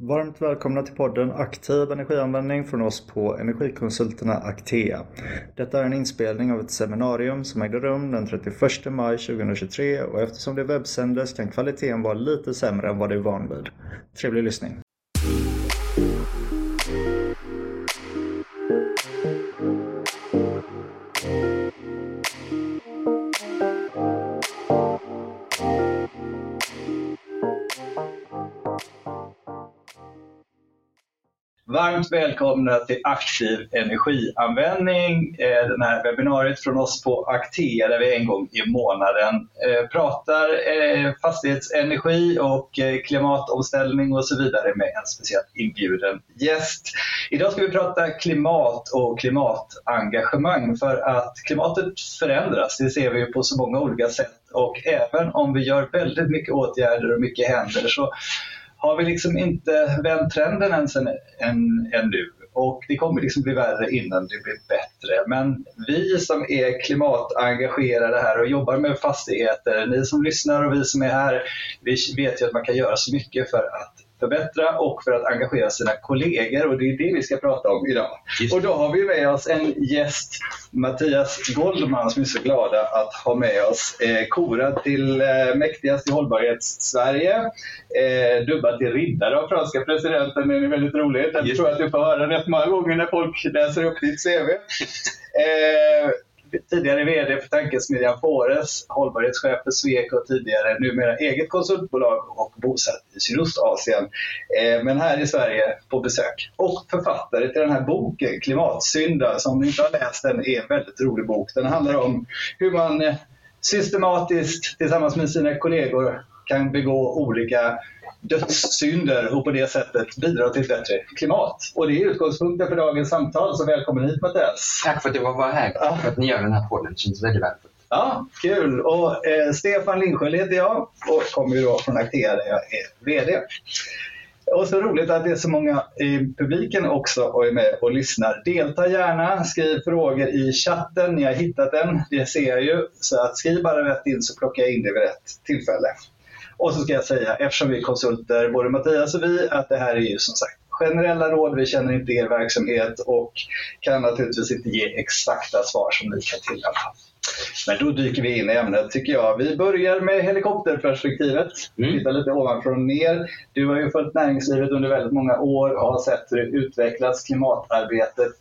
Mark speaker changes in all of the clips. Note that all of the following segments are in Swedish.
Speaker 1: Varmt välkomna till podden Aktiv energianvändning från oss på Energikonsulterna Actea. Detta är en inspelning av ett seminarium som ägde rum den 31 maj 2023 och eftersom det webbsändes kan kvaliteten vara lite sämre än vad du är van vid. Trevlig lyssning!
Speaker 2: Varmt välkomna till Aktiv energianvändning, Den det här webbinariet från oss på Aktea där vi en gång i månaden eh, pratar eh, fastighetsenergi och klimatomställning och så vidare med en speciellt inbjuden gäst. Idag ska vi prata klimat och klimatengagemang för att klimatet förändras, det ser vi på så många olika sätt och även om vi gör väldigt mycket åtgärder och mycket händer så har vi liksom inte vänt trenden ens än, än, än nu. Och det kommer liksom bli värre innan det blir bättre. Men vi som är klimatengagerade här och jobbar med fastigheter, ni som lyssnar och vi som är här, vi vet ju att man kan göra så mycket för att förbättra och för att engagera sina kollegor och det är det vi ska prata om idag. Och då har vi med oss en gäst, Mattias Goldman, som är så glada att ha med oss. Eh, korad till eh, mäktigast i hållbarhets-Sverige, eh, dubbad till riddare av franska presidenten. Det är väldigt roligt. Jag tror att du får höra rätt många gånger när folk läser upp ditt CV. Eh, tidigare VD för tankesmedjan Fores, hållbarhetschef för Sweco tidigare, numera eget konsultbolag och bosatt i Sydostasien. Eh, men här i Sverige på besök. Och författare till den här boken, Klimatsynda, som ni inte har läst den, är en väldigt rolig bok. Den handlar om hur man eh, systematiskt tillsammans med sina kollegor kan begå olika dödssynder och på det sättet bidra till ett bättre klimat. Och det är utgångspunkten för dagens samtal, så välkommen hit Mattias.
Speaker 3: Tack för att du var här, ja. för att ni gör den här podden. Det känns väldigt värdefullt.
Speaker 2: Ja, kul! Och, eh, Stefan Lindsköld heter jag och kommer ju då från Actea där jag är VD. Och så roligt att det är så många i publiken också och är med och lyssnar. Delta gärna, skriv frågor i chatten. Ni har hittat den, det ser jag ju. Så att skriv bara rätt in så plockar jag in det vid rätt tillfälle. Och så ska jag säga, eftersom vi är konsulter, både Mattias och vi, att det här är ju som sagt generella råd. Vi känner inte er verksamhet och kan naturligtvis inte ge exakta svar som ni kan tillämpa. Men då dyker vi in i ämnet tycker jag. Vi börjar med helikopterperspektivet. Mm. Titta lite ovanifrån och ner. Du har ju följt näringslivet under väldigt många år och har sett hur det utvecklats, klimatarbetet.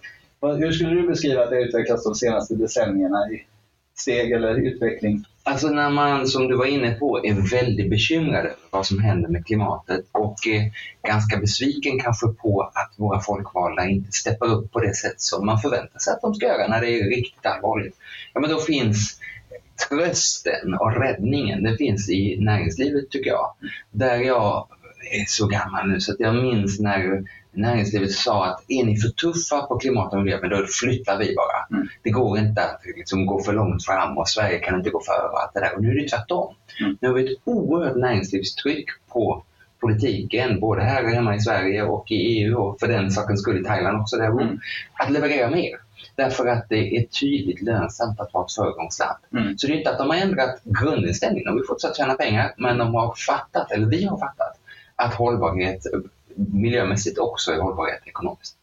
Speaker 2: Hur skulle du beskriva att det har utvecklats de senaste decennierna i steg eller utveckling?
Speaker 3: Alltså när man, som du var inne på, är väldigt bekymrad över vad som händer med klimatet och är ganska besviken kanske på att våra folkvalda inte steppar upp på det sätt som man förväntar sig att de ska göra när det är riktigt allvarligt. Ja, men då finns trösten och räddningen, det finns i näringslivet tycker jag. Där jag är så gammal nu så att jag minns när näringslivet sa att är ni för tuffa på klimat och miljö, men då flyttar vi bara. Mm. Det går inte att liksom, gå för långt fram och Sverige kan inte gå före och allt det där. Och nu är det tvärtom. Mm. Nu har vi ett oerhört näringslivstryck på politiken, både här hemma i Sverige och i EU och för den sakens skull i Thailand också, där mm. att leverera mer. Därför att det är tydligt lönsamt att vara ett föregångsland. Mm. Så det är inte att de har ändrat grundinställningen, de vill fortsätta tjäna pengar, men de har fattat, eller vi har fattat, att hållbarhet miljömässigt också är hållbarhet ekonomiskt.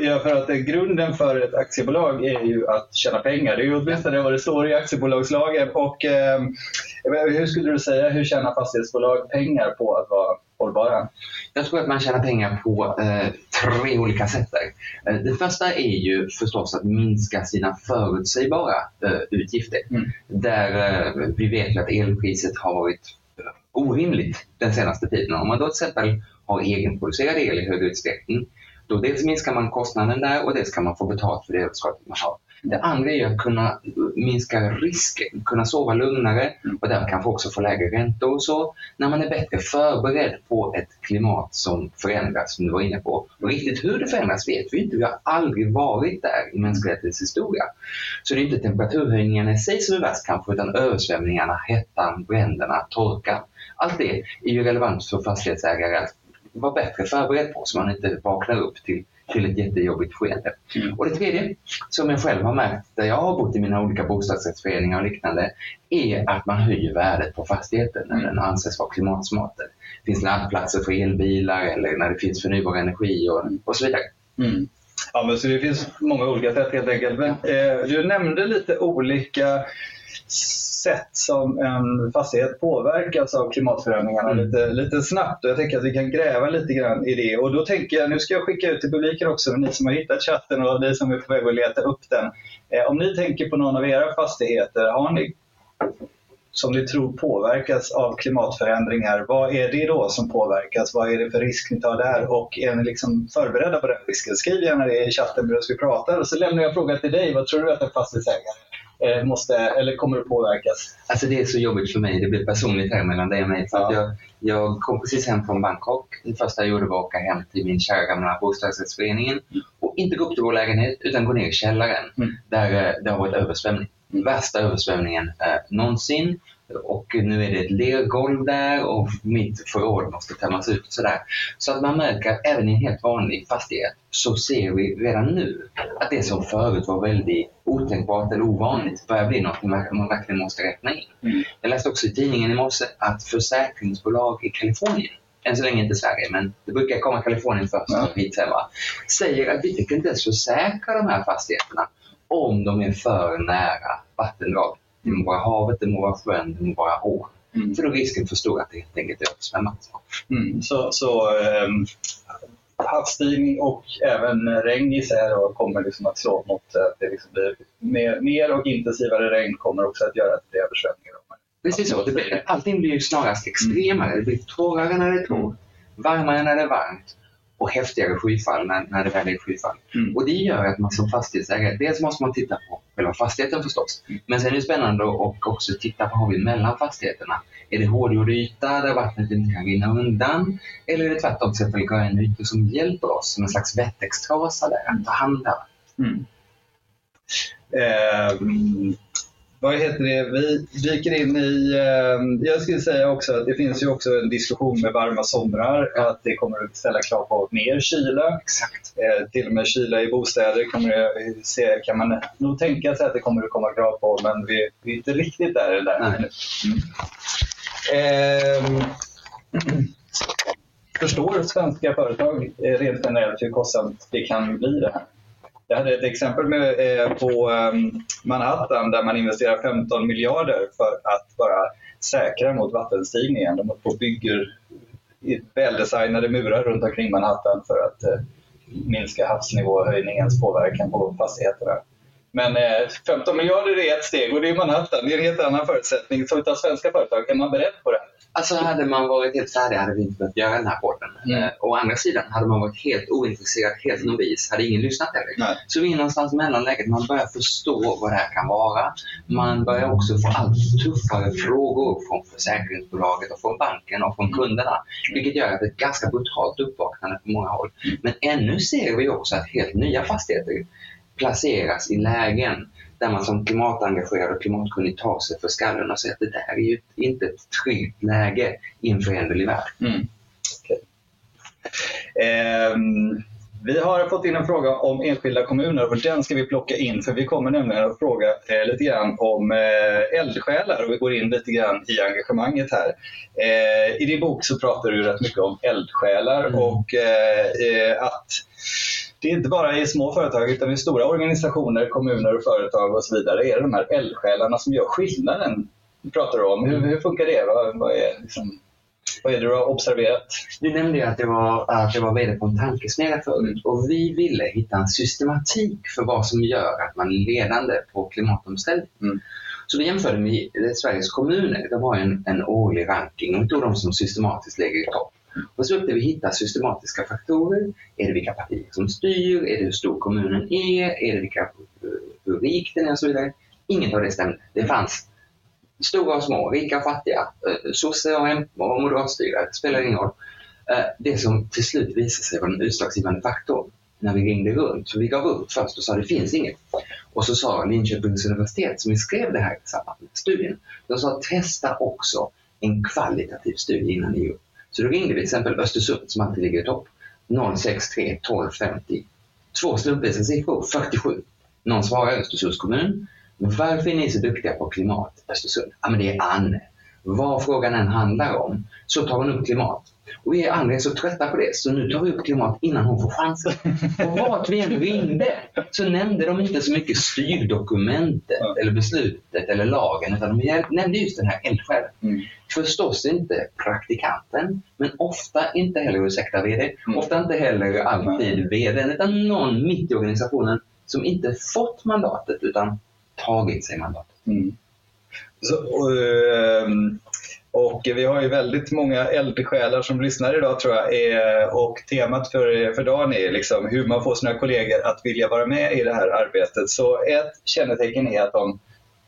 Speaker 2: Ja, för att grunden för ett aktiebolag är ju att tjäna pengar. Det är ju åtminstone vad det står i aktiebolagslagen. Och, eh, hur skulle du säga, hur tjänar fastighetsbolag pengar på att vara hållbara?
Speaker 3: Jag tror att man tjänar pengar på eh, tre olika sätt. Eh, det första är ju förstås att minska sina förutsägbara eh, utgifter. Mm. Där eh, vi vet att elpriset har varit orimligt den senaste tiden. Om man då till exempel har egenproducerad el i högre utsträckning, då dels minskar man kostnaden där och dels kan man få betalt för det överskottet man har. Det andra är att kunna minska risken, kunna sova lugnare och därmed kanske också få lägre räntor och så. När man är bättre förberedd på ett klimat som förändras, som du var inne på. Och riktigt hur det förändras vet vi inte. Vi har aldrig varit där i mänsklighetens historia. Så det är inte temperaturhöjningarna i sig som är värst kanske, utan översvämningarna, hettan, bränderna, torkan. Allt det är ju relevant för fastighetsägare att vara bättre förberedd på så man inte vaknar upp till till ett jättejobbigt skeende.
Speaker 2: Mm.
Speaker 3: Och det tredje, som jag själv har märkt där jag har bott i mina olika bostadsrättsföreningar och liknande, är att man höjer värdet på fastigheten när den anses vara klimatsmart. Det finns laddplatser för elbilar eller när det finns förnybar energi och, och så vidare.
Speaker 2: Mm. Ja, men så det finns många olika sätt helt enkelt. Men, eh, du nämnde lite olika sätt som en fastighet påverkas av klimatförändringarna
Speaker 3: Mm.
Speaker 2: lite, lite snabbt. Och jag tänker att vi kan gräva lite grann i det. Och då tänker jag, nu ska jag skicka ut till publiken också, ni som har hittat chatten och ni som är på väg att leta upp den. Eh, om ni tänker på någon av era fastigheter, har ni som ni tror påverkas av klimatförändringar, vad är det då som påverkas? Vad är det för risk ni tar där? Och är ni liksom förberedda på den risken? Skriv gärna det i chatten medan vi pratar. Och så lämnar jag frågan till dig. Vad tror du att en fastighetsägare måste, eller kommer att påverkas?
Speaker 3: Alltså det är så jobbigt för mig. Det blir personligt här mellan dig och mig. För att
Speaker 2: Ja.
Speaker 3: jag, jag kom precis hem från Bangkok. Det första jag gjorde var att åka hem till min kära gamla bostadsrättsföreningen och inte gå upp till vår lägenhet utan gå ner i källaren
Speaker 2: Mm.
Speaker 3: där eh, det har varit översvämning. Värsta översvämningen eh, någonsin. Och nu är det ett lergolv där och mitt förråd måste tömmas ut och sådär. Så att man märker att även i en helt vanlig fastighet så ser vi redan nu att det som förut var väldigt otänkbart eller ovanligt börjar bli något man verkligen måste räkna in.
Speaker 2: Mm.
Speaker 3: Jag läste också i tidningen i morse att försäkringsbolag i Kalifornien, än så länge inte Sverige, men det brukar komma Kalifornien först
Speaker 2: Ja.
Speaker 3: hit sen säger att vi tänker inte ens försäkra de här fastigheterna om de är för nära vattendrag. Det må vara havet, det må vara sjön, det må vara ån.
Speaker 2: Mm.
Speaker 3: För då är risken för stor att det helt enkelt är översvämmat.
Speaker 2: Mm. Så, så ehm, havsstigning och även regn gissar jag kommer liksom att slå mot att det liksom blir mer, mer och intensivare regn kommer också att göra att det blir översvämningar.
Speaker 3: Precis så. Det blir, allting blir ju snarast extremare. Det blir torrare när det är torrt, varmare när det är varmt och häftigare skyfall när, när det väl är skyfall.
Speaker 2: Mm.
Speaker 3: Och det gör att man som fastighetsägare, dels måste man titta på själva fastigheten förstås, men sen är det spännande att också titta på har vi mellan fastigheterna. Är det hårdgjord yta där vattnet inte kan rinna undan? Eller är det tvärtom till exempel grönytor som hjälper oss som en slags wettextrasa där att ta hand om?
Speaker 2: Mm. Ehm, vad heter det? Vi dyker in i... ehm, jag skulle säga också att det finns ju också en diskussion med varma somrar. Att det kommer att ställa krav på mer kyla.
Speaker 3: Exakt.
Speaker 2: Eh, till och med kyla i bostäder kommer det, se, kan man nog tänka sig att det kommer att komma krav på. Men vi, vi är inte riktigt där. där. Mm. Ehm, förstår svenska företag eh, rent generellt hur kostsamt det kan bli det här? Jag hade ett exempel med, eh, på eh, Manhattan där man investerar 15 miljarder för att bara säkra mot vattenstigningen. De på bygger väldesignade murar runt omkring Manhattan för att eh, minska havsnivåhöjningens påverkan på fastigheterna. Men eh, 15 miljarder är ett steg och det är Manhattan. Det är en helt annan förutsättning. Så utav svenska företag, är man beredd på det?
Speaker 3: Alltså hade man varit helt färdig hade vi inte behövt göra den här podden.
Speaker 2: Mm.
Speaker 3: Eh, å andra sidan, hade man varit helt ointresserad, helt novis, hade ingen lyssnat heller.
Speaker 2: Nej.
Speaker 3: Så vi är någonstans mellanläget. Man börjar förstå vad det här kan vara. Man börjar också få allt tuffare frågor från försäkringsbolaget och från banken och från kunderna. Vilket gör att det är ett ganska brutalt uppvaknande på många håll. Men ännu ser vi också att helt nya fastigheter placeras i lägen där man som klimatengagerad och klimatkunnig tar sig för skallen och säger att det där är ju inte ett tryggt läge i en föränderlig värld.
Speaker 2: Mm. Okej. Ehm, vi har fått in en fråga om enskilda kommuner och den ska vi plocka in för vi kommer nämligen att fråga eh, lite grann om eh, eldsjälar och vi går in lite grann i engagemanget här. Eh, I din bok så pratar du rätt mycket om eldsjälar
Speaker 3: Mm.
Speaker 2: och eh, eh, att det inte bara är små företag utan i stora organisationer, kommuner och företag och så vidare är det de här eldsjälarna som gör skillnaden. pratar du om. Hur, hur funkar det? Vad, vad, är, liksom, vad är det du har observerat?
Speaker 3: Du nämnde ju att det var, att jag var VD på en tankesmedja förut och vi ville hitta en systematik för vad som gör att man är ledande på klimatomställning.
Speaker 2: Mm.
Speaker 3: Så vi jämförde med Sveriges kommuner. De har en, en årlig ranking och vi tog de som systematiskt ligger i topp. Och så försökte vi hitta systematiska faktorer. Är det vilka partier som styr? Är det hur stor kommunen är? Är det vilka, eh, hur rik den är och så vidare? Inget av det stämde. Det fanns stora och små, rika och fattiga, eh, sosse och och moderatstyrda, det spelar ingen roll. Eh, det som till slut visade sig vara den utslagsgivande faktorn när vi ringde runt, för vi gav upp först och sa det finns inget. Och så sa Linköpings universitet som vi skrev det här i samband med studien, de sa testa också en kvalitativ studie innan ni gör upp. Så då ringde vi till exempel Östersund som alltid ligger i topp. 063 12 50 Två slumpvisa siffror, 47. Någon svarar Östersunds kommun. Varför är ni så duktiga på klimat, Östersund? Ja, men det är Anne. Vad frågan än handlar om så tar hon upp klimat. Och vi andra är så trötta på det så nu tar vi upp klimat innan hon får chansen. Och vart vi än ringde så nämnde de inte så mycket styrdokumentet eller beslutet eller lagen utan de nämnde just den här eldsjälen. Mm. Förstås inte praktikanten men ofta inte heller, ursäkta VD, mm. ofta inte heller alltid VD utan någon mitt i organisationen som inte fått mandatet utan tagit sig mandatet. Mm.
Speaker 2: Så, och, ehm, och vi har ju väldigt många eldsjälar som lyssnar idag tror jag. Eh, och temat för, för dagen är liksom hur man får sina kollegor att vilja vara med i det här arbetet. Så ett kännetecken är att de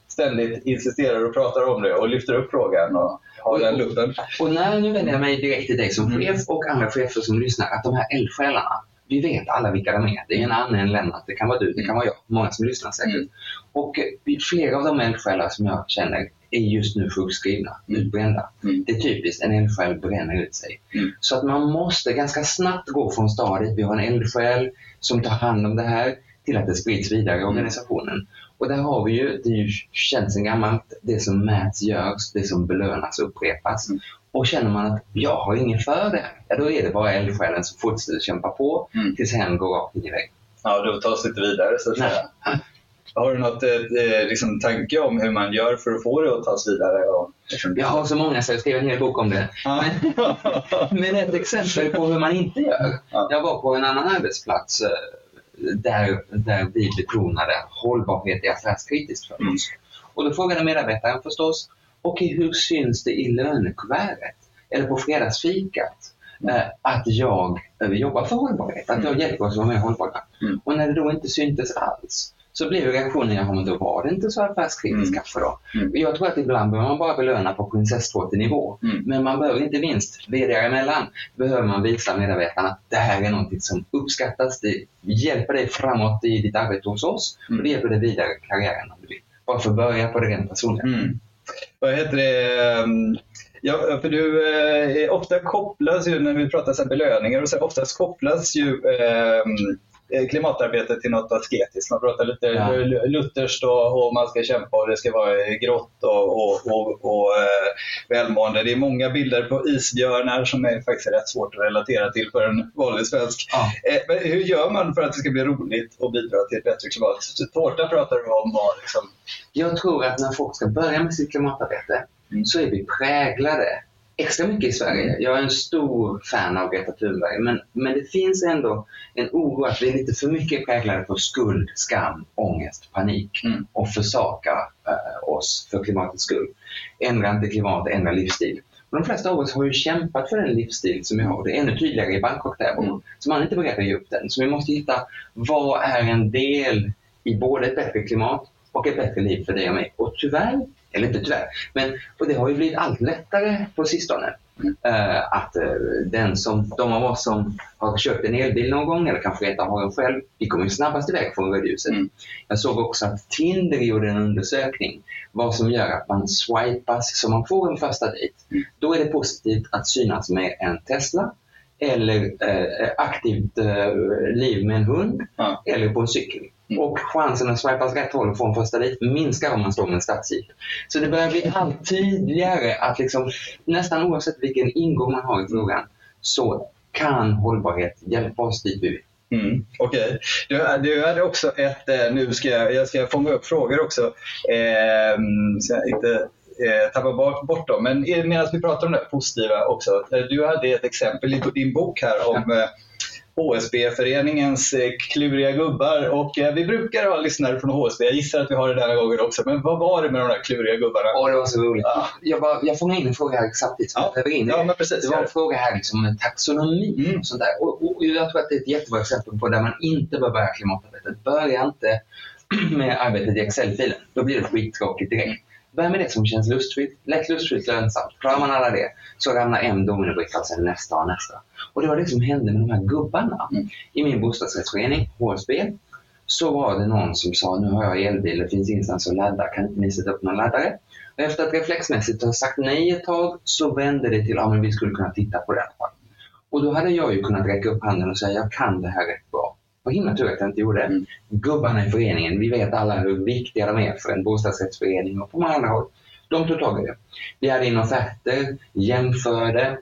Speaker 2: ständigt insisterar och pratar om det och lyfter upp frågan och har den luppen.
Speaker 3: Och när nu vänder jag mig direkt till dig som chef och andra chefer som lyssnar, att de här eldsjälarna, vi vet alla vilka de är. Det är en Anne, en Lennart, det kan vara du, det kan vara jag. Många som lyssnar säkert. Mm. Och flera av de eldsjälar som jag känner är just nu sjukskrivna, mm. utbrända. Mm. Det är typiskt, en eldsjäl bränner ut sig. Mm. Så att man måste ganska snabbt gå från stadiet, vi har en eldsjäl som tar hand om det här, till att det sprids vidare i mm. organisationen. Och där har vi ju, det är ju känt sedan gammalt, det som mäts görs, det som belönas upprepas. Mm. Och känner man att jag har ingen för det, ja, då är det bara eldsjälen som fortsätter kämpa på mm. tills hen går rakt in i väggen.
Speaker 2: Ja, då tas det inte vidare så att säga. Har du något eh, liksom, tanke om hur man gör för att få det att tas vidare? Och,
Speaker 3: liksom... Jag har så många så jag skrev en hel bok om det. Ja. Men, men ett exempel på hur man inte gör. Ja. Jag var på en annan arbetsplats eh, där, där vi betonade hållbarhet är affärskritiskt för oss. Mm. Och då frågade medarbetaren förstås, okej hur syns det i lönekuvertet? Eller på fredagsfikat? Mm. Eh, att jag jobbar för hållbarhet, att jag mm. hjälper oss att vara mer hållbara. Mm. Och när det då inte syntes alls, så blev reaktionen, ja men då var det inte så affärskritiskt mm. kanske då. Mm. Jag tror att ibland behöver man bara belöna på prinsesstårtenivå. Mm. Men man behöver inte minst, vd emellan, behöver man visa medarbetarna att det här är något som uppskattas, det hjälper dig framåt i ditt arbete hos oss och det hjälper dig vidare i karriären om du vill. Bara för att börja på det rent personliga. Mm.
Speaker 2: Vad heter det? Ehm, ja, för du, eh, ofta kopplas ju, när vi pratar så belöningar, och så, oftast kopplas ju Eh, klimatarbetet till något asketiskt. Man pratar lite ja. lutherskt och, och, man ska kämpa och det ska vara grått och, och, och, och eh, välmående. Det är många bilder på isbjörnar som är faktiskt rätt svårt att relatera till för en vanlig svensk. Ja. Eh, men hur gör man för att det ska bli roligt och bidra till ett bättre klimat? Tårta pratar du om. Och liksom...
Speaker 3: Jag tror att när folk ska börja med sitt klimatarbete mm. så är vi präglade extra mycket i Sverige. Jag är en stor fan av Greta Thunberg, men, men det finns ändå en oro att vi är lite för mycket präglade på skuld, skam, ångest, panik mm. och försaka äh, oss för klimatets skull. Ändra inte klimat, ändra livsstil. Och de flesta av oss har ju kämpat för den livsstil som vi har. Det är ännu tydligare i Bangkok där mm. Så man är inte beredd att ge upp den. Så vi måste hitta vad är en del i både ett bättre klimat och ett bättre liv för dig och mig. Och tyvärr eller inte tyvärr, men och det har ju blivit allt lättare på sistone. Uh, att uh, den som, de av oss som har köpt en elbil någon gång eller kanske rent har en själv, vi kommer ju snabbast iväg från rödljuset. Mm. Jag såg också att Tinder gjorde en undersökning vad som gör att man swipas så man får en första dejt. Mm. Då är det positivt att synas med en Tesla eller uh, aktivt liv med en hund mm. eller på en cykel. Mm. Och chansen att swipa åt rätt håll och få en första dejt minskar om man står med en stadsjeep. Så det börjar bli allt tydligare att liksom, nästan oavsett vilken ingång man har i frågan så kan hållbarhet hjälpa oss dit vi vill.
Speaker 2: Mm, Okej. Okay. Du, du hade också ett, eh, nu ska jag, jag ska fånga upp frågor också, eh, så jag inte eh, tappar bort dem. Men medan vi pratar om det positiva också, eh, du hade ett exempel i din bok här om ja HSB-föreningens eh, kluriga gubbar. Och eh, vi brukar ha lyssnare från HSB. Jag gissar att vi har det denna gången också. Men vad var det med de där kluriga gubbarna?
Speaker 3: Ja, det var så roligt. Ja. Jag, bara, jag fångade in en fråga här samtidigt som ja. jag in
Speaker 2: ja, men precis,
Speaker 3: Det var en fråga här liksom, om taxonomi mm. och sånt där. Och, och, jag tror att det är ett jättebra exempel på där man inte bör börja klimatarbetet. Börja inte med arbetet i Excel-filen. Då blir det skittråkigt direkt. Börja med det som känns lustfyllt, lätt lustfyllt, lönsamt. Klarar man alla det så ramlar en dominobricka och sen nästa och nästa. Och det var det som hände med de här gubbarna. Mm. I min bostadsrättsförening, HSB, så var det någon som sa nu har jag elbil, det finns ingenstans att ladda, kan inte ni sätta upp någon laddare? Och efter att reflexmässigt ha sagt nej ett tag så vände det till att ja, vi skulle kunna titta på det. Och då hade jag ju kunnat räcka upp handen och säga jag kan det här rätt bra. Var himla tur att jag inte gjorde.
Speaker 2: Mm.
Speaker 3: Gubbarna i föreningen, vi vet alla hur viktiga de är för en bostadsrättsförening och på många andra håll. De tog tag i det. Vi hade in offerter, jämförde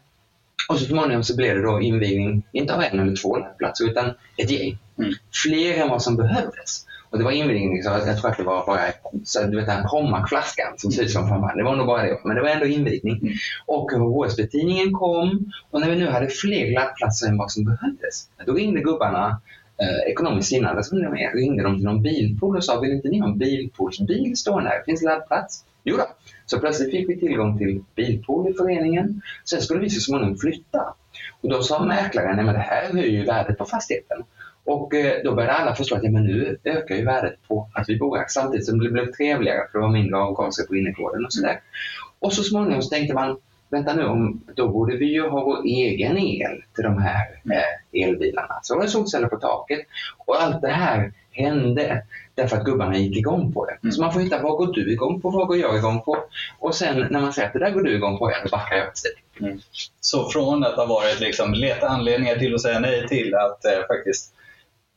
Speaker 3: och så småningom så blev det då invigning, inte av en eller två platser utan ett gäng.
Speaker 2: Mm.
Speaker 3: Fler än vad som behövdes. Och det var invigning, så jag tror att det var bara så, du vet, en Pommac-flaskan som ser ut som champagne. Det var nog bara det, men det var ändå invigning.
Speaker 2: Mm.
Speaker 3: Och HSB-tidningen kom och när vi nu hade fler laddplatser än vad som behövdes, då ringde gubbarna eh, ekonomiskt sinnade som de är, ringde de till någon bilpool och sa vill inte ni ha en bilpoolsbil stående här? Finns det laddplats? Jo då. Så plötsligt fick vi tillgång till bilpool i föreningen. Sen skulle vi så småningom flytta. Och då sa mäklaren, nej men det här höjer ju värdet på fastigheten. Och eh, då började alla förstå att ja, men nu ökar ju värdet på att vi bor här samtidigt som det blev trevligare för det var mindre avgaser på innergården och sådär. Och så småningom så tänkte man, vänta nu, om, då borde vi ju ha vår egen el till de här eh, elbilarna. Så var det solceller på taket. Och allt det här hände därför att gubbarna gick igång på det.
Speaker 2: Mm.
Speaker 3: Så man får hitta, vad går du igång på, vad går jag igång på? Och sen när man säger att det där går du igång på, ja då backar jag ett steg.
Speaker 2: Så från att ha varit liksom, leta anledningar till att säga nej till att eh, faktiskt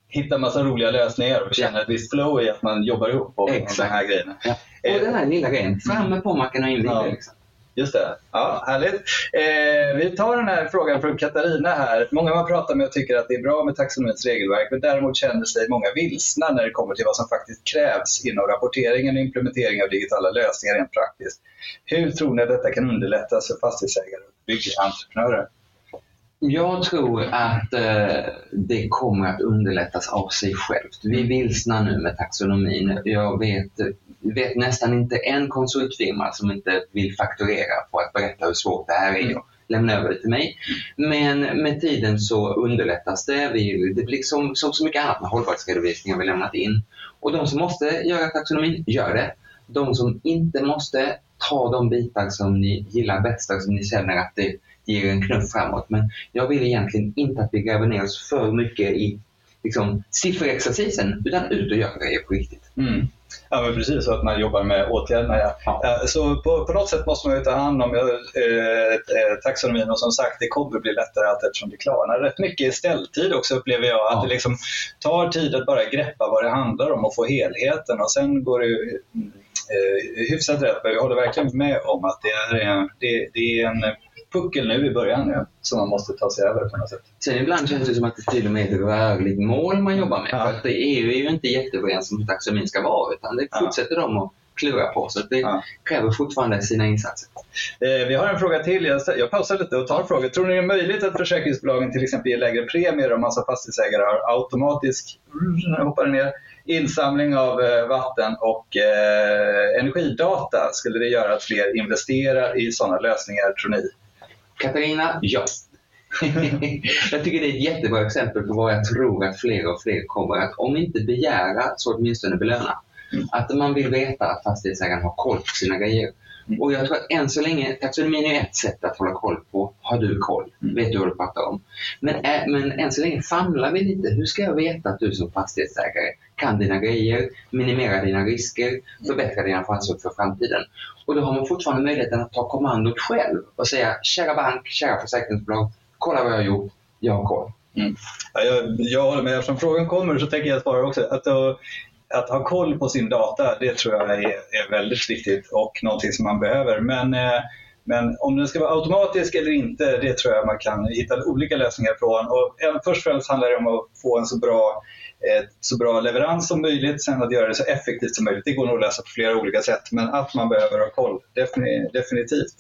Speaker 2: hitta massa roliga lösningar och känna ett visst flow i att man jobbar ihop på
Speaker 3: Exakt.
Speaker 2: de här grejerna.
Speaker 3: Ja. Och den här lilla grejen, fram med pommacken och inviga
Speaker 2: Ja.
Speaker 3: liksom.
Speaker 2: Just det. Ja, härligt. Eh, vi tar den här frågan från Katarina här. Många man pratar med tycker att det är bra med taxonomins regelverk, men däremot känner sig många vilsna när det kommer till vad som faktiskt krävs inom rapporteringen och implementering av digitala lösningar rent praktiskt. Hur tror ni att detta kan underlättas för fastighetsägare och byggentreprenörer?
Speaker 3: Jag tror att eh, det kommer att underlättas av sig självt. Vi vilsnar nu med taxonomin. Jag vet, vet nästan inte en konsultfirma som inte vill fakturera på att berätta hur svårt det här är och lämna över det till mig. Men med tiden så underlättas det. Vi, det blir som, som så mycket annat med hållbarhetsredovisningar vi lämnat in. Och de som måste göra taxonomin, gör det. De som inte måste, ta de bitar som ni gillar bäst och som ni känner att det ger en knuff framåt. Men jag vill egentligen inte att vi gräver ner oss för mycket i liksom, sifferexercisen, utan ut och göra grejer på riktigt.
Speaker 2: Mm. Ja, men precis. Så att man jobbar med åtgärderna. Ja.
Speaker 3: Ja.
Speaker 2: Eh, Så på, på något sätt måste man ju ta hand om eh, eh, taxonomin och som sagt, det kommer bli lättare allt eftersom det klarnar. Rätt mycket i ställtid också upplever jag. Att
Speaker 3: Ja.
Speaker 2: det liksom tar tid att bara greppa vad det handlar om och få helheten och sen går det ju, eh, hyfsat rätt. Men jag håller verkligen med om att det är det, det är en puckel nu i början ja, som man måste ta sig över på något sätt.
Speaker 3: Sen ibland känns det som att det till och med är ett rörligt mål man jobbar med.
Speaker 2: Ja.
Speaker 3: För att EU är ju inte jätteöverens om hur taxonomin ska vara, utan det
Speaker 2: Ja.
Speaker 3: fortsätter de att klura på. Så det
Speaker 2: Ja.
Speaker 3: kräver fortfarande sina insatser.
Speaker 2: Eh, Vi har en fråga till. Jag, jag pausar lite och tar frågor. Tror ni det är möjligt att försäkringsbolagen till exempel ger lägre premier om man som fastighetsägare har automatisk jag hoppar ner, insamling av eh, vatten och eh, energidata? Skulle det göra att fler investerar i sådana lösningar, tror ni?
Speaker 3: Katarina, ja. jag tycker det är ett jättebra exempel på vad jag tror att fler och fler kommer att, om inte begära, så åtminstone belöna.
Speaker 2: Mm.
Speaker 3: Att man vill veta att fastighetsägaren har koll på sina grejer.
Speaker 2: Mm.
Speaker 3: Och jag tror att än så länge, taxonomin är ett sätt att hålla koll på, har du koll?
Speaker 2: Mm.
Speaker 3: Vet du vad du pratar om? Men, ä, men än så länge famlar vi lite. Hur ska jag veta att du som fastighetsägare kan dina grejer, minimera dina risker, förbättra dina chanser för framtiden? Och då har man fortfarande möjligheten att ta kommandot själv och säga kära bank, kära försäkringsbolag, kolla vad jag har gjort, jag har koll. Mm.
Speaker 2: Ja, jag, jag håller med. Eftersom frågan kommer så tänker jag svara också. Att, uh, att ha koll på sin data, det tror jag är, är väldigt viktigt och någonting som man behöver. Men, eh, men om den ska vara automatisk eller inte, det tror jag man kan hitta olika lösningar från. Och en, först och främst handlar det om att få en så bra så bra leverans som möjligt, sen att göra det så effektivt som möjligt. Det går nog att lösa på flera olika sätt, men att man behöver ha koll, defini- definitivt.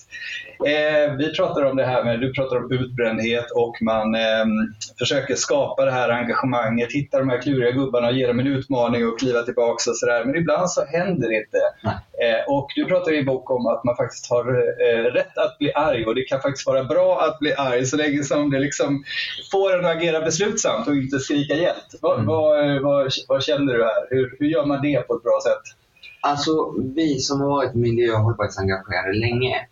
Speaker 2: Eh, vi pratar om det här med, du pratar om utbrändhet och man eh, försöker skapa det här engagemanget, hitta de här kluriga gubbarna och ge dem en utmaning och kliva tillbaks och sådär. Men ibland så händer det inte. Eh, och du pratar i din bok om att man faktiskt har eh, rätt att bli arg och det kan faktiskt vara bra att bli arg så länge som det liksom får en att agera beslutsamt och inte skrika hjälp. Vad,
Speaker 3: Mm.
Speaker 2: Vad, vad, vad känner du här? Hur, hur gör man det på ett bra sätt?
Speaker 3: Alltså, vi som har varit miljö och hållbarhetsengagerade länge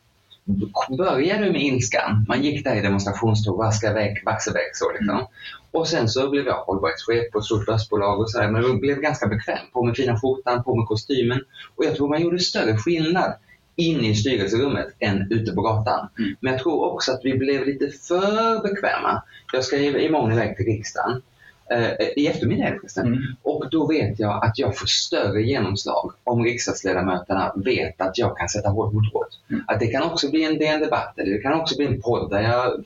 Speaker 3: började med ilskan. Man gick där i demonstrationståg, vaska väck, Barsebäck så liksom.
Speaker 2: Mm.
Speaker 3: Och sen så blev jag hållbarhetschef på ett stort börsbolag och sådär. Men jag blev ganska bekväm. På med fina skjortan, på med kostymen. Och jag tror man gjorde större skillnad inne i styrelserummet än ute på gatan.
Speaker 2: Mm.
Speaker 3: Men jag tror också att vi blev lite för bekväma. Jag ska i- imorgon iväg till riksdagen. Eh, i eftermiddag förresten.
Speaker 2: Mm.
Speaker 3: Och då vet jag att jag får större genomslag om riksdagsledamöterna vet att jag kan sätta hårt mot hårt.
Speaker 2: Mm.
Speaker 3: Att det kan också bli en DN Debatt eller det kan också bli en podd där jag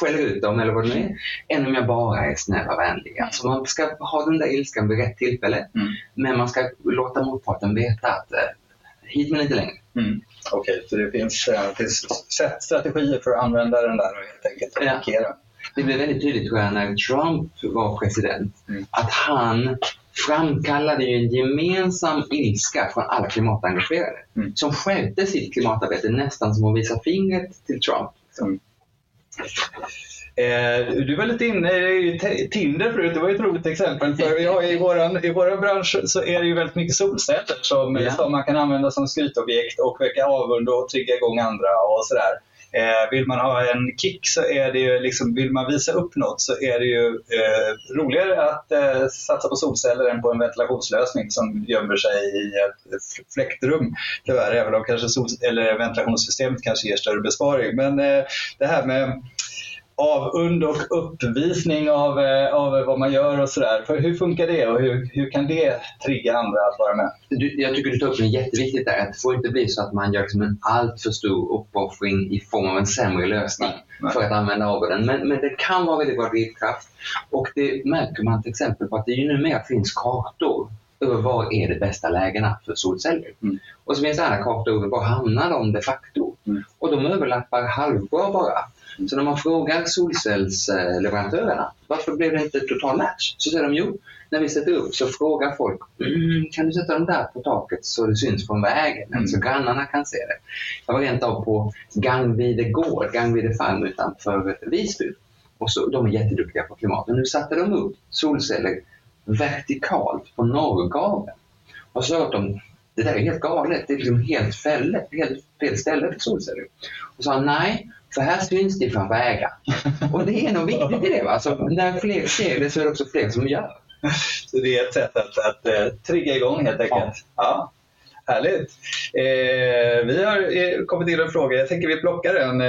Speaker 3: skäller ut dem eller vad det nu är. Än om jag bara är snäll och vänlig. Alltså man ska ha den där ilskan vid rätt tillfälle.
Speaker 2: Mm.
Speaker 3: Men man ska låta motparten veta att eh, hit men inte längre.
Speaker 2: Mm. Okej, så det finns, det finns sätt, strategier för att använda den där och helt enkelt
Speaker 3: Ja. Det blev väldigt tydligt tror jag när Trump var president
Speaker 2: Mm.
Speaker 3: att han framkallade ju en gemensam ilska från alla klimatengagerade
Speaker 2: Mm.
Speaker 3: som skötte sitt klimatarbete nästan som att visa fingret till Trump.
Speaker 2: Mm. Eh, du var lite inne i Tinder förut, det var ju ett roligt exempel. För vi har ju i vår i våran bransch så är det ju väldigt mycket solceller som,
Speaker 3: Ja.
Speaker 2: som man kan använda som skrytobjekt och väcka avund och trigga igång andra och sådär. Eh, vill man ha en kick så är det ju, liksom, vill man visa upp något så är det ju eh, roligare att eh, satsa på solceller än på en ventilationslösning som gömmer sig i ett fläktrum. Tyvärr, även om kanske sol- eller ventilationssystemet kanske ger större besparing. Men eh, det här med avund och uppvisning av, eh, av vad man gör och sådär. Hur funkar det och hur, hur kan det trigga andra att vara med?
Speaker 3: Du, jag tycker du tar upp något jätteviktigt där. Att det får inte bli så att man gör liksom en alltför stor uppoffring i form av en sämre lösning
Speaker 2: Nej.
Speaker 3: för att använda avuden. Men, men det kan vara väldigt bra drivkraft. Och det märker man till exempel på att det ju numera finns kartor över var är de bästa lägena för solceller.
Speaker 2: Mm.
Speaker 3: Och så finns det andra kartor över var hamnar de de facto.
Speaker 2: Mm.
Speaker 3: Och de överlappar halvbra bara. Så när man frågar solcellsleverantörerna varför blev det inte total match? Så säger de jo, när vi sätter upp så frågar folk mm, kan du sätta dem där på taket så det syns från vägen
Speaker 2: Mm.
Speaker 3: så grannarna kan se det. Jag var rent av på Gangvide gård, Gangvide farm utanför Visby. Och så, de är jätteduktiga på klimat. Och nu satte de upp solceller vertikalt på norrgaveln. Och så sa dem, det där är helt galet. Det är liksom helt fel, helt fel ställe för solceller. Och sa nej, för här syns det från vägar. Och det är nog viktigt i det. Va? Alltså, när fler ser det så är det också fler som gör.
Speaker 2: Så det är ett sätt att, att eh, trigga igång helt enkelt. Ja. Härligt. Eh, vi har eh, kommit in en fråga, jag tänker vi plockar den. Eh,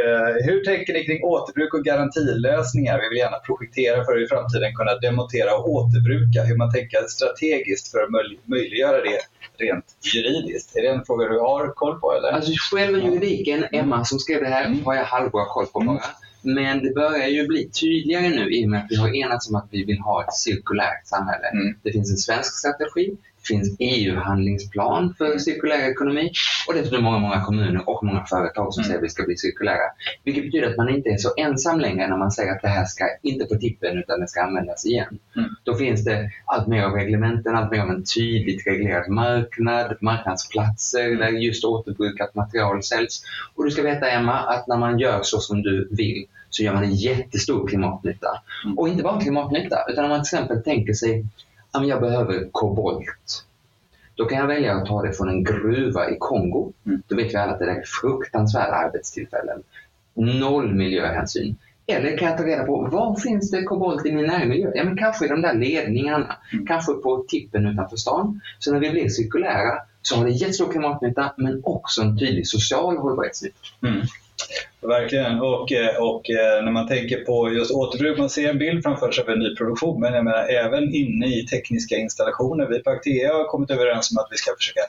Speaker 2: eh, hur tänker ni kring återbruk och garantilösningar? Vi vill gärna projektera för att i framtiden kunna demontera och återbruka. Hur man tänker strategiskt för att möj- möjliggöra det rent juridiskt. Är det en fråga du har koll på? Eller?
Speaker 3: Alltså själva juridiken, Emma som skrev det här, har jag halvbra koll på bara. Men det börjar ju bli tydligare nu i och med att vi har enats om att vi vill ha ett cirkulärt samhälle.
Speaker 2: Mm.
Speaker 3: Det finns en svensk strategi, finns EU-handlingsplan för cirkulär ekonomi och dessutom många, många kommuner och många företag som
Speaker 2: Mm.
Speaker 3: säger att vi ska bli cirkulära. Vilket betyder att man inte är så ensam längre när man säger att det här ska inte på tippen utan det ska användas igen.
Speaker 2: Mm.
Speaker 3: Då finns det allt mer av reglementen, allt mer av en tydligt reglerad marknad, marknadsplatser där just återbrukat material säljs. Och du ska veta Emma, att när man gör så som du vill så gör man en jättestor klimatnytta.
Speaker 2: Mm.
Speaker 3: Och inte bara klimatnytta, utan om man till exempel tänker sig jag behöver kobolt. Då kan jag välja att ta det från en gruva i Kongo.
Speaker 2: Mm.
Speaker 3: Då vet vi alla att det är fruktansvärda arbetstillfällen. Noll miljöhänsyn. Eller kan jag ta reda på var finns det kobolt i min närmiljö? Ja, men kanske i de där ledningarna.
Speaker 2: Mm.
Speaker 3: Kanske på tippen utanför stan. Så när vi blir cirkulära så har det jättestor klimatnytta men också en tydlig social hållbarhetsnytta.
Speaker 2: Mm. Verkligen. Och, eh, och eh, när man tänker på just återbruk, man ser en bild framför sig av en ny produktion, men jag menar även inne i tekniska installationer. Vi på Actea har kommit överens om att vi ska försöka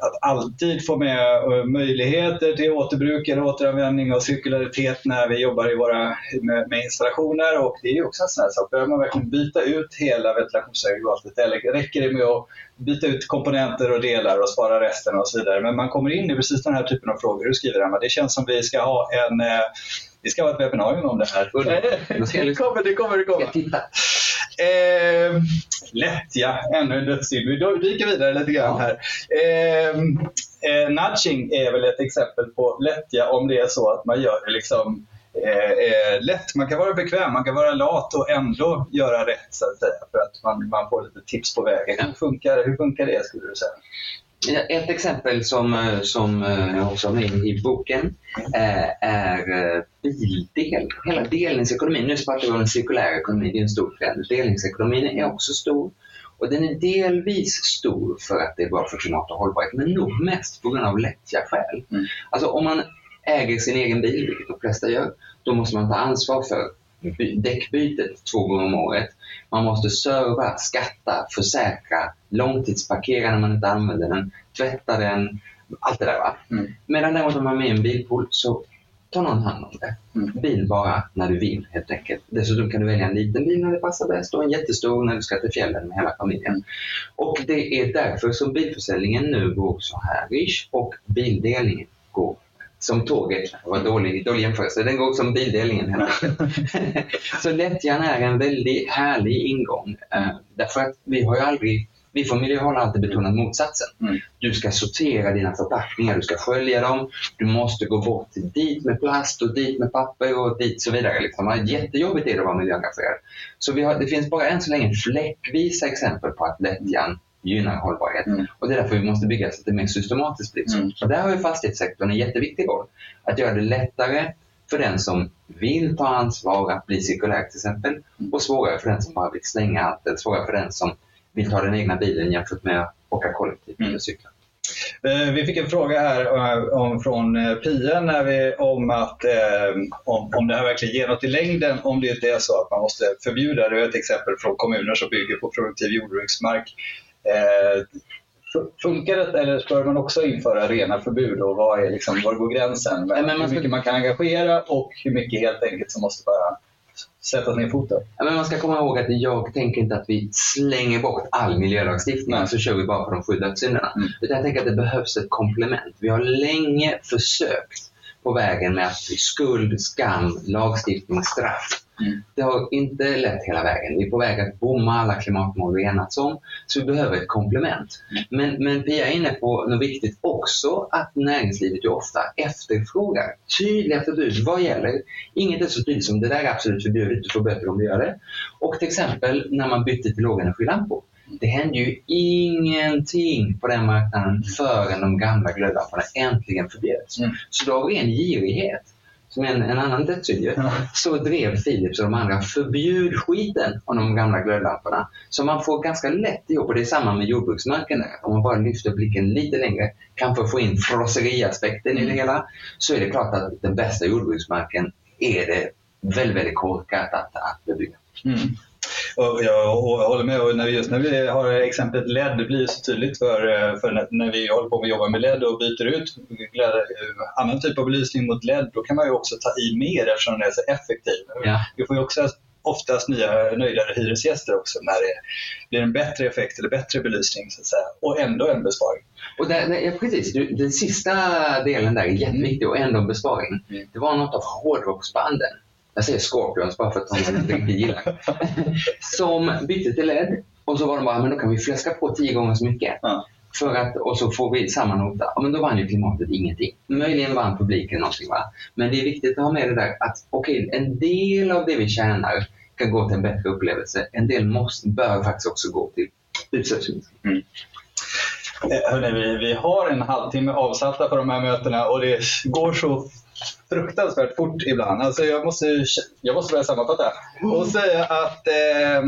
Speaker 2: att alltid få med eh, möjligheter till återbruk eller återanvändning och cirkularitet när vi jobbar i våra, med, med installationer. Och det är ju också en sån här sak, behöver man verkligen byta ut hela ventilationsaggregatet eller räcker det med att byta ut komponenter och delar och spara resten och så vidare. Men man kommer in i precis den här typen av frågor du skriver Emma. Det känns som vi ska ha en eh, vi ska ha ett webbinarium om det här. Det kommer, det kommer, det kommer. Eh, lättja, ännu en dödssynd. Vi dyker vidare lite grann här. Eh, eh, nudging är väl ett exempel på lättja om det är så att man gör det liksom eh, eh, lätt. Man kan vara bekväm, man kan vara lat och ändå göra rätt så att säga. För att man, man får lite tips på vägen. Hur funkar, hur funkar det skulle du säga?
Speaker 3: Ett exempel som, eh, som eh, jag också har med i boken eh, är bildel. Hela delningsekonomin, nu pratar vi om en cirkulär ekonomi, det är en stor trend. Delningsekonomin är också stor. Och den är delvis stor för att det är bra för klimat och hållbarhet, men nog mest på grund av lättja skäl.
Speaker 2: Mm.
Speaker 3: Alltså om man äger sin egen bil, vilket de flesta gör, då måste man ta ansvar för däckbytet två gånger om året. Man måste serva, skatta, försäkra, långtidsparkera när man inte använder den, tvätta den, allt det där. Va? Mm. Medan däremot om man är med i en bilpool så tar någon hand om det. Mm. Bil bara när du vill helt enkelt. Dessutom kan du välja en liten bil när det passar bäst och en jättestor när du ska till fjällen med hela familjen. Mm. Och det är därför som bilförsäljningen nu går så här ish och bildelningen går som tåget. Det var dålig, dålig jämförelse. Den går som bildelningen helt så lättjan är en väldigt härlig ingång. Uh, därför att vi har ju aldrig vi från Miljö har alltid betonat motsatsen. Mm. Du ska sortera dina förpackningar, du ska skölja dem, du måste gå bort dit med plast och dit med papper och dit så vidare. Liksom. Jättejobbigt är det att vara miljöengagerad. Så har, det finns bara än så länge fläckvisa exempel på att lättjan gynnar hållbarhet. Mm. Och det är därför vi måste bygga så att det mer systematiskt så. Mm. Så där har ju fastighetssektorn en jätteviktig roll. Att göra det lättare för den som vill ta ansvar att bli cirkulär till exempel och svårare för den som bara vill slänga allt eller svårare för den som vill ta den egna bilen jämfört med att åka kollektivt eller cykla.
Speaker 2: Eh, vi fick en fråga här eh, om, från eh, Pia när vi, om, att, om, om det här verkligen ger något i längden, om det inte är så att man måste förbjuda. Det är ett exempel från kommuner som bygger på produktiv jordbruksmark. Funkar det eller bör man också införa rena förbud och vad är liksom, var går gränsen? Med hur mycket man kan engagera och hur mycket helt enkelt som måste bara sätta ner foten.
Speaker 3: Ja, men man ska komma ihåg att jag tänker inte att vi slänger bort all miljölagstiftning och så kör vi bara på de sju dödssynderna. Mm. Utan jag tänker att det behövs ett komplement. Vi har länge försökt på vägen med att skuld, skam, lagstiftning, straff Mm. Det har inte lett hela vägen. Vi är på väg att bomma alla klimatmål vi enats om. Så vi behöver ett komplement. Mm. Men, men Pia är inne på något viktigt också, att näringslivet ju ofta efterfrågar tydliga förbud. Vad gäller? Inget är så tydligt som det där är absolut förbjudet, du får böter om du gör det. Och till exempel när man bytte till lågenergilampor. Det hände ju ingenting på den marknaden förrän de gamla glödlamporna äntligen förbjöds. Mm. Så då av ren girighet som en, en annan dödssynd ja. så drev Philips och de andra förbjud skiten av de gamla glödlamporna. Så man får ganska lätt ihop, och det är samma med jordbruksmarken Om man bara lyfter blicken lite längre, kanske få in frosseriaspekten i det hela, så är det klart att den bästa jordbruksmarken är det väldigt, väldigt korkat att, att bebygga. Mm.
Speaker 2: Och jag håller med. Och när vi, just när vi har exemplet LED, det blir så tydligt för, för när vi håller på med att jobba med LED och byter ut annan typ av belysning mot LED, då kan man ju också ta i mer eftersom den är så effektiv. Ja. Vi får ju också oftast nya nöjdare hyresgäster också när det blir en bättre effekt eller bättre belysning så att säga. och ändå en besparing.
Speaker 3: Och där, ja, precis, den sista delen där är jätteviktig och ändå en besparing. Mm. Det var något av hårdrocksbanden jag säger Scorpions bara för att de inte riktigt gillar. som bytte till LED och så var de bara, men då kan vi fläska på tio gånger så mycket. Ja. För att, och så får vi samma nota. Ja, men då vann ju klimatet ingenting. Möjligen vann publiken någonting. Va? Men det är viktigt att ha med det där att okej, okay, en del av det vi tjänar kan gå till en bättre upplevelse. En del måste, bör faktiskt också gå till utsläppsminskning. Mm.
Speaker 2: Eh, hörrni, vi, vi har en halvtimme avsatta för de här mötena och det går så fruktansvärt fort ibland. Alltså jag, måste, jag måste börja sammanfatta och säga att eh,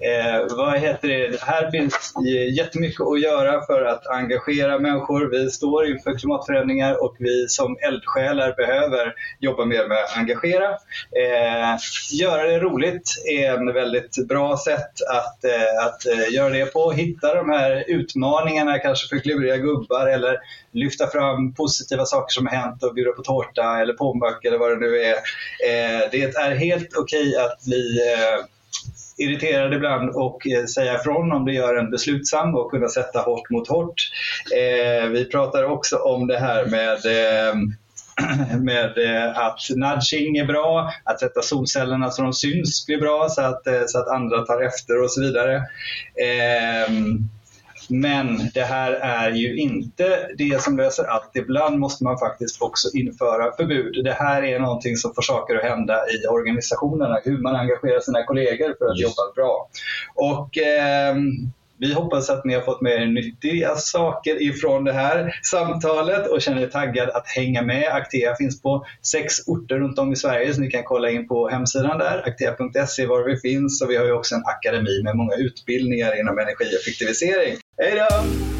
Speaker 2: Eh, vad heter det? Här finns jättemycket att göra för att engagera människor. Vi står inför klimatförändringar och vi som eldsjälar behöver jobba mer med att engagera. Eh, göra det roligt är en väldigt bra sätt att, eh, att eh, göra det på. Hitta de här utmaningarna kanske för kluriga gubbar eller lyfta fram positiva saker som har hänt och bjuda på tårta eller påmböcker eller vad det nu är. Eh, det är helt okej okay att bli eh, irriterad ibland och eh, säga ifrån om det gör en beslutsam och kunna sätta hårt mot hårt. Eh, vi pratar också om det här med eh, med eh, att nudging är bra, att sätta solcellerna så de syns blir bra så att, eh, så att andra tar efter och så vidare. Ehm, men det här är ju inte det som löser allt. Ibland måste man faktiskt också införa förbud. Det här är någonting som får saker att hända i organisationerna, hur man engagerar sina kollegor för att jobba bra. Och eh, vi hoppas att ni har fått med er nyttiga saker ifrån det här samtalet och känner er taggad att hänga med. Actea finns på sex orter runt om i Sverige så ni kan kolla in på hemsidan där, actea.se var vi finns och vi har ju också en akademi med många utbildningar inom energieffektivisering. Hej då!